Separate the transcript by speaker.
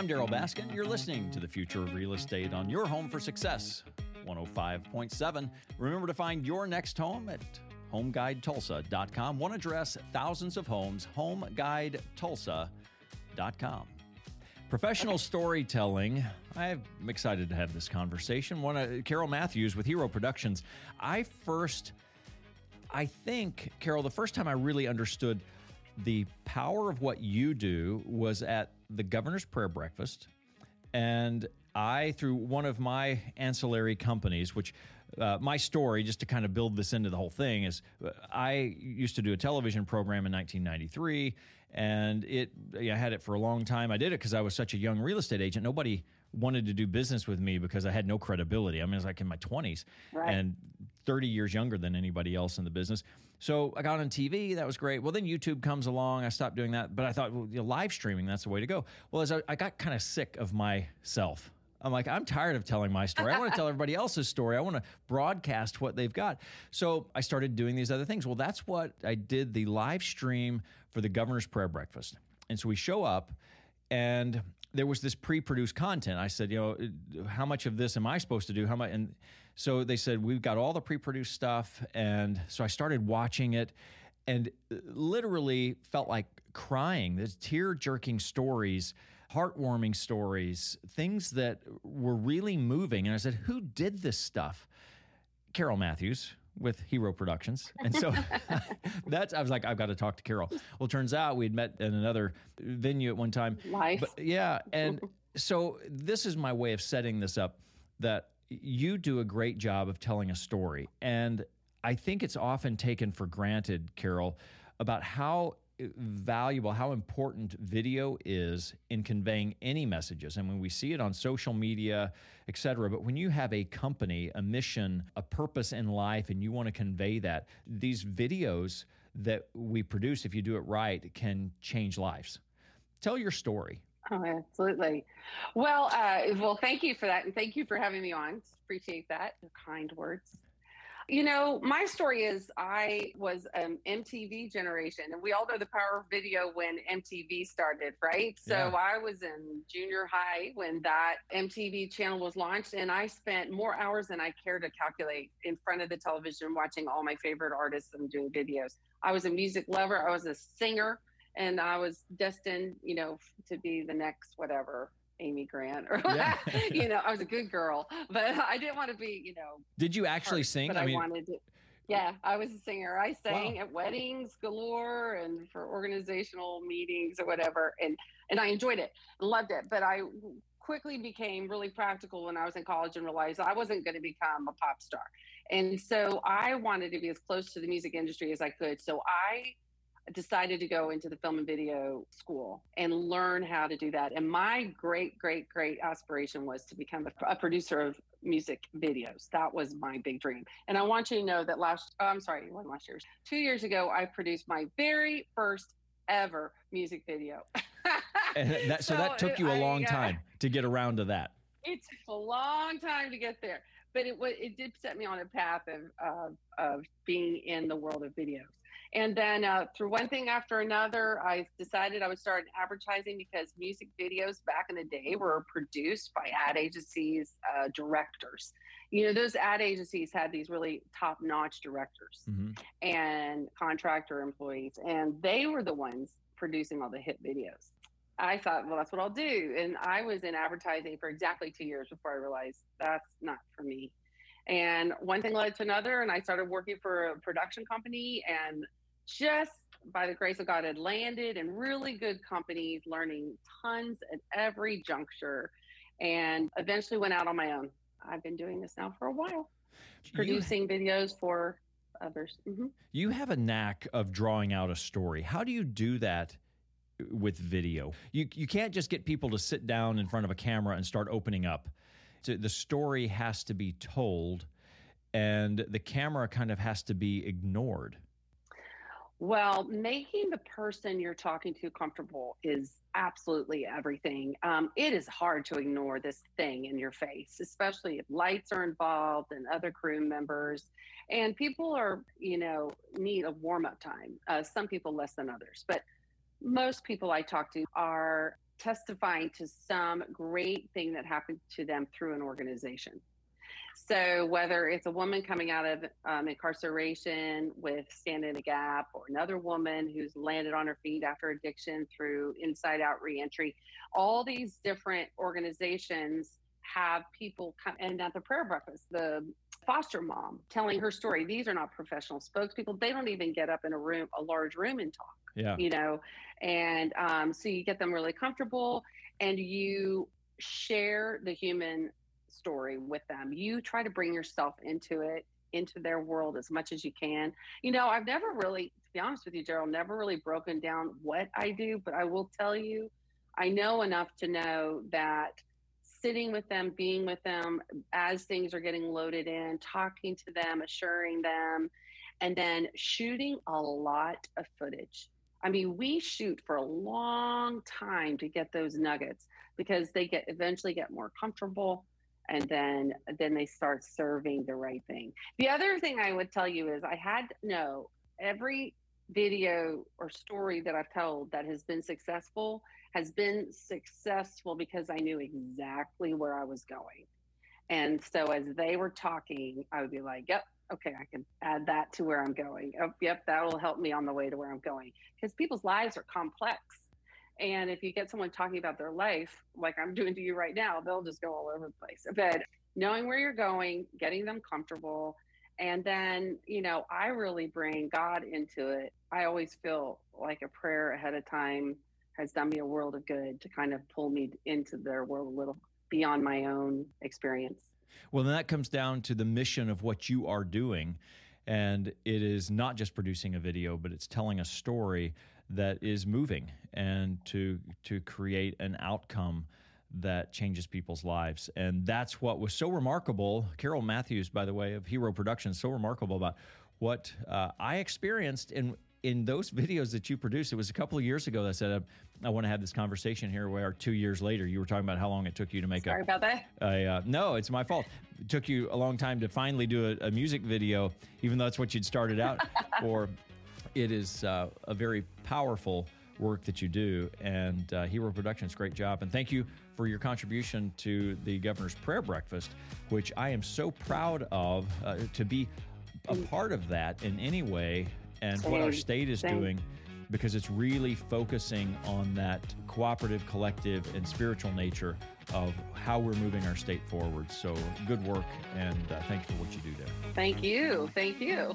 Speaker 1: I'm Darryl Baskin. You're listening to the future of real estate on your home for success. 105.7. Remember to find your next home at homeguidetulsa.com. One address, thousands of homes, homeguidetulsa.com. Professional storytelling. I'm excited to have this conversation. One, uh, Carol Matthews with Hero Productions. I first, I think, Carol, the first time I really understood the power of what you do was at the Governor's Prayer Breakfast. And I, through one of my ancillary companies, which uh, my story, just to kind of build this into the whole thing, is uh, I used to do a television program in 1993, and it I had it for a long time. I did it because I was such a young real estate agent. Nobody wanted to do business with me because I had no credibility. I mean, I was like in my 20s right. and 30 years younger than anybody else in the business. So I got on TV. That was great. Well, then YouTube comes along. I stopped doing that, but I thought well, you know, live streaming that's the way to go. Well, as I, I got kind of sick of myself I'm like, I'm tired of telling my story. I want to tell everybody else's story. I want to broadcast what they've got. So I started doing these other things. Well, that's what I did the live stream for the governor's prayer breakfast. And so we show up and there was this pre-produced content. I said, you know, how much of this am I supposed to do? How much? And so they said we've got all the pre-produced stuff, and so I started watching it, and literally felt like crying. There's tear-jerking stories heartwarming stories, things that were really moving. And I said, Who did this stuff? Carol Matthews with Hero Productions. And so that's, I was like, I've got to talk to Carol. Well, turns out we'd met in another venue at one time.
Speaker 2: Life.
Speaker 1: But, yeah. And so this is my way of setting this up that you do a great job of telling a story. And I think it's often taken for granted, Carol, about how valuable, how important video is in conveying any messages. And when we see it on social media, et cetera, but when you have a company, a mission, a purpose in life, and you want to convey that, these videos that we produce, if you do it right, can change lives. Tell your story.
Speaker 2: Oh, absolutely. Well, uh, well, thank you for that, and thank you for having me on. Appreciate that. Your kind words. You know, my story is I was an MTV generation, and we all know the power of video when MTV started, right? So yeah. I was in junior high when that MTV channel was launched, and I spent more hours than I care to calculate in front of the television watching all my favorite artists and doing videos. I was a music lover, I was a singer, and I was destined, you know, to be the next whatever Amy Grant or yeah. you know, I was a good girl, but I didn't want to be, you know.
Speaker 1: Did you actually sing?
Speaker 2: I, I mean, wanted to. Yeah, I was a singer. I sang wow. at weddings galore and for organizational meetings or whatever, and and I enjoyed it loved it. But I quickly became really practical when I was in college and realized I wasn't going to become a pop star. And so I wanted to be as close to the music industry as I could. So I decided to go into the film and video school and learn how to do that. And my great, great, great aspiration was to become a, a producer of music videos. That was my big dream. And I want you to know that last, oh, I'm sorry, one last year, two years ago, I produced my very first ever music video.
Speaker 1: that, so, so, that took you a long I, time to get around to that.
Speaker 2: It took a long time to get there, but it it did set me on a path of, of, of being in the world of videos. And then uh, through one thing after another, I decided I would start advertising because music videos back in the day were produced by ad agencies, uh, directors. You know, those ad agencies had these really top notch directors mm-hmm. and contractor employees, and they were the ones producing all the hit videos. I thought, well, that's what I'll do. And I was in advertising for exactly two years before I realized that's not for me. And one thing led to another, and I started working for a production company and just by the grace of God had landed in really good companies, learning tons at every juncture, and eventually went out on my own. I've been doing this now for a while, producing videos for others. Mm-hmm.
Speaker 1: You have a knack of drawing out a story. How do you do that? With video, you you can't just get people to sit down in front of a camera and start opening up. So the story has to be told, and the camera kind of has to be ignored.
Speaker 2: Well, making the person you're talking to comfortable is absolutely everything. Um, it is hard to ignore this thing in your face, especially if lights are involved and other crew members. And people are, you know, need a warm up time. Uh, some people less than others, but most people I talk to are testifying to some great thing that happened to them through an organization. So whether it's a woman coming out of um, incarceration with Stand in the Gap, or another woman who's landed on her feet after addiction through Inside Out Reentry, all these different organizations have people come and at the prayer breakfast, the foster mom telling her story. These are not professional spokespeople. They don't even get up in a room, a large room, and talk.
Speaker 1: Yeah.
Speaker 2: You know, and um, so you get them really comfortable, and you share the human story with them. You try to bring yourself into it, into their world as much as you can. You know, I've never really, to be honest with you, Gerald, never really broken down what I do, but I will tell you, I know enough to know that sitting with them, being with them as things are getting loaded in, talking to them, assuring them, and then shooting a lot of footage. I mean, we shoot for a long time to get those nuggets because they get eventually get more comfortable and then then they start serving the right thing. The other thing I would tell you is I had no every video or story that I've told that has been successful has been successful because I knew exactly where I was going. And so as they were talking, I would be like, yep, okay, I can add that to where I'm going. Oh, yep, that will help me on the way to where I'm going. Because people's lives are complex. And if you get someone talking about their life, like I'm doing to you right now, they'll just go all over the place. But knowing where you're going, getting them comfortable, and then, you know, I really bring God into it. I always feel like a prayer ahead of time has done me a world of good to kind of pull me into their world a little beyond my own experience.
Speaker 1: Well, then that comes down to the mission of what you are doing. And it is not just producing a video, but it's telling a story that is moving and to to create an outcome that changes people's lives. And that's what was so remarkable. Carol Matthews, by the way, of Hero Productions, so remarkable about what uh, I experienced in in those videos that you produced. It was a couple of years ago that I said I, I want to have this conversation here. Where two years later, you were talking about how long it took you to make
Speaker 2: Sorry
Speaker 1: a.
Speaker 2: Sorry about that.
Speaker 1: A, uh, no, it's my fault. It took you a long time to finally do a, a music video, even though that's what you'd started out for. It is uh, a very powerful work that you do, and uh, Hero Productions, great job. And thank you for your contribution to the Governor's Prayer Breakfast, which I am so proud of uh, to be a part of that in any way, and what our state is
Speaker 2: same.
Speaker 1: doing. Because it's really focusing on that cooperative, collective, and spiritual nature of how we're moving our state forward. So, good work, and uh, you for what you do there.
Speaker 2: Thank you. Thank you.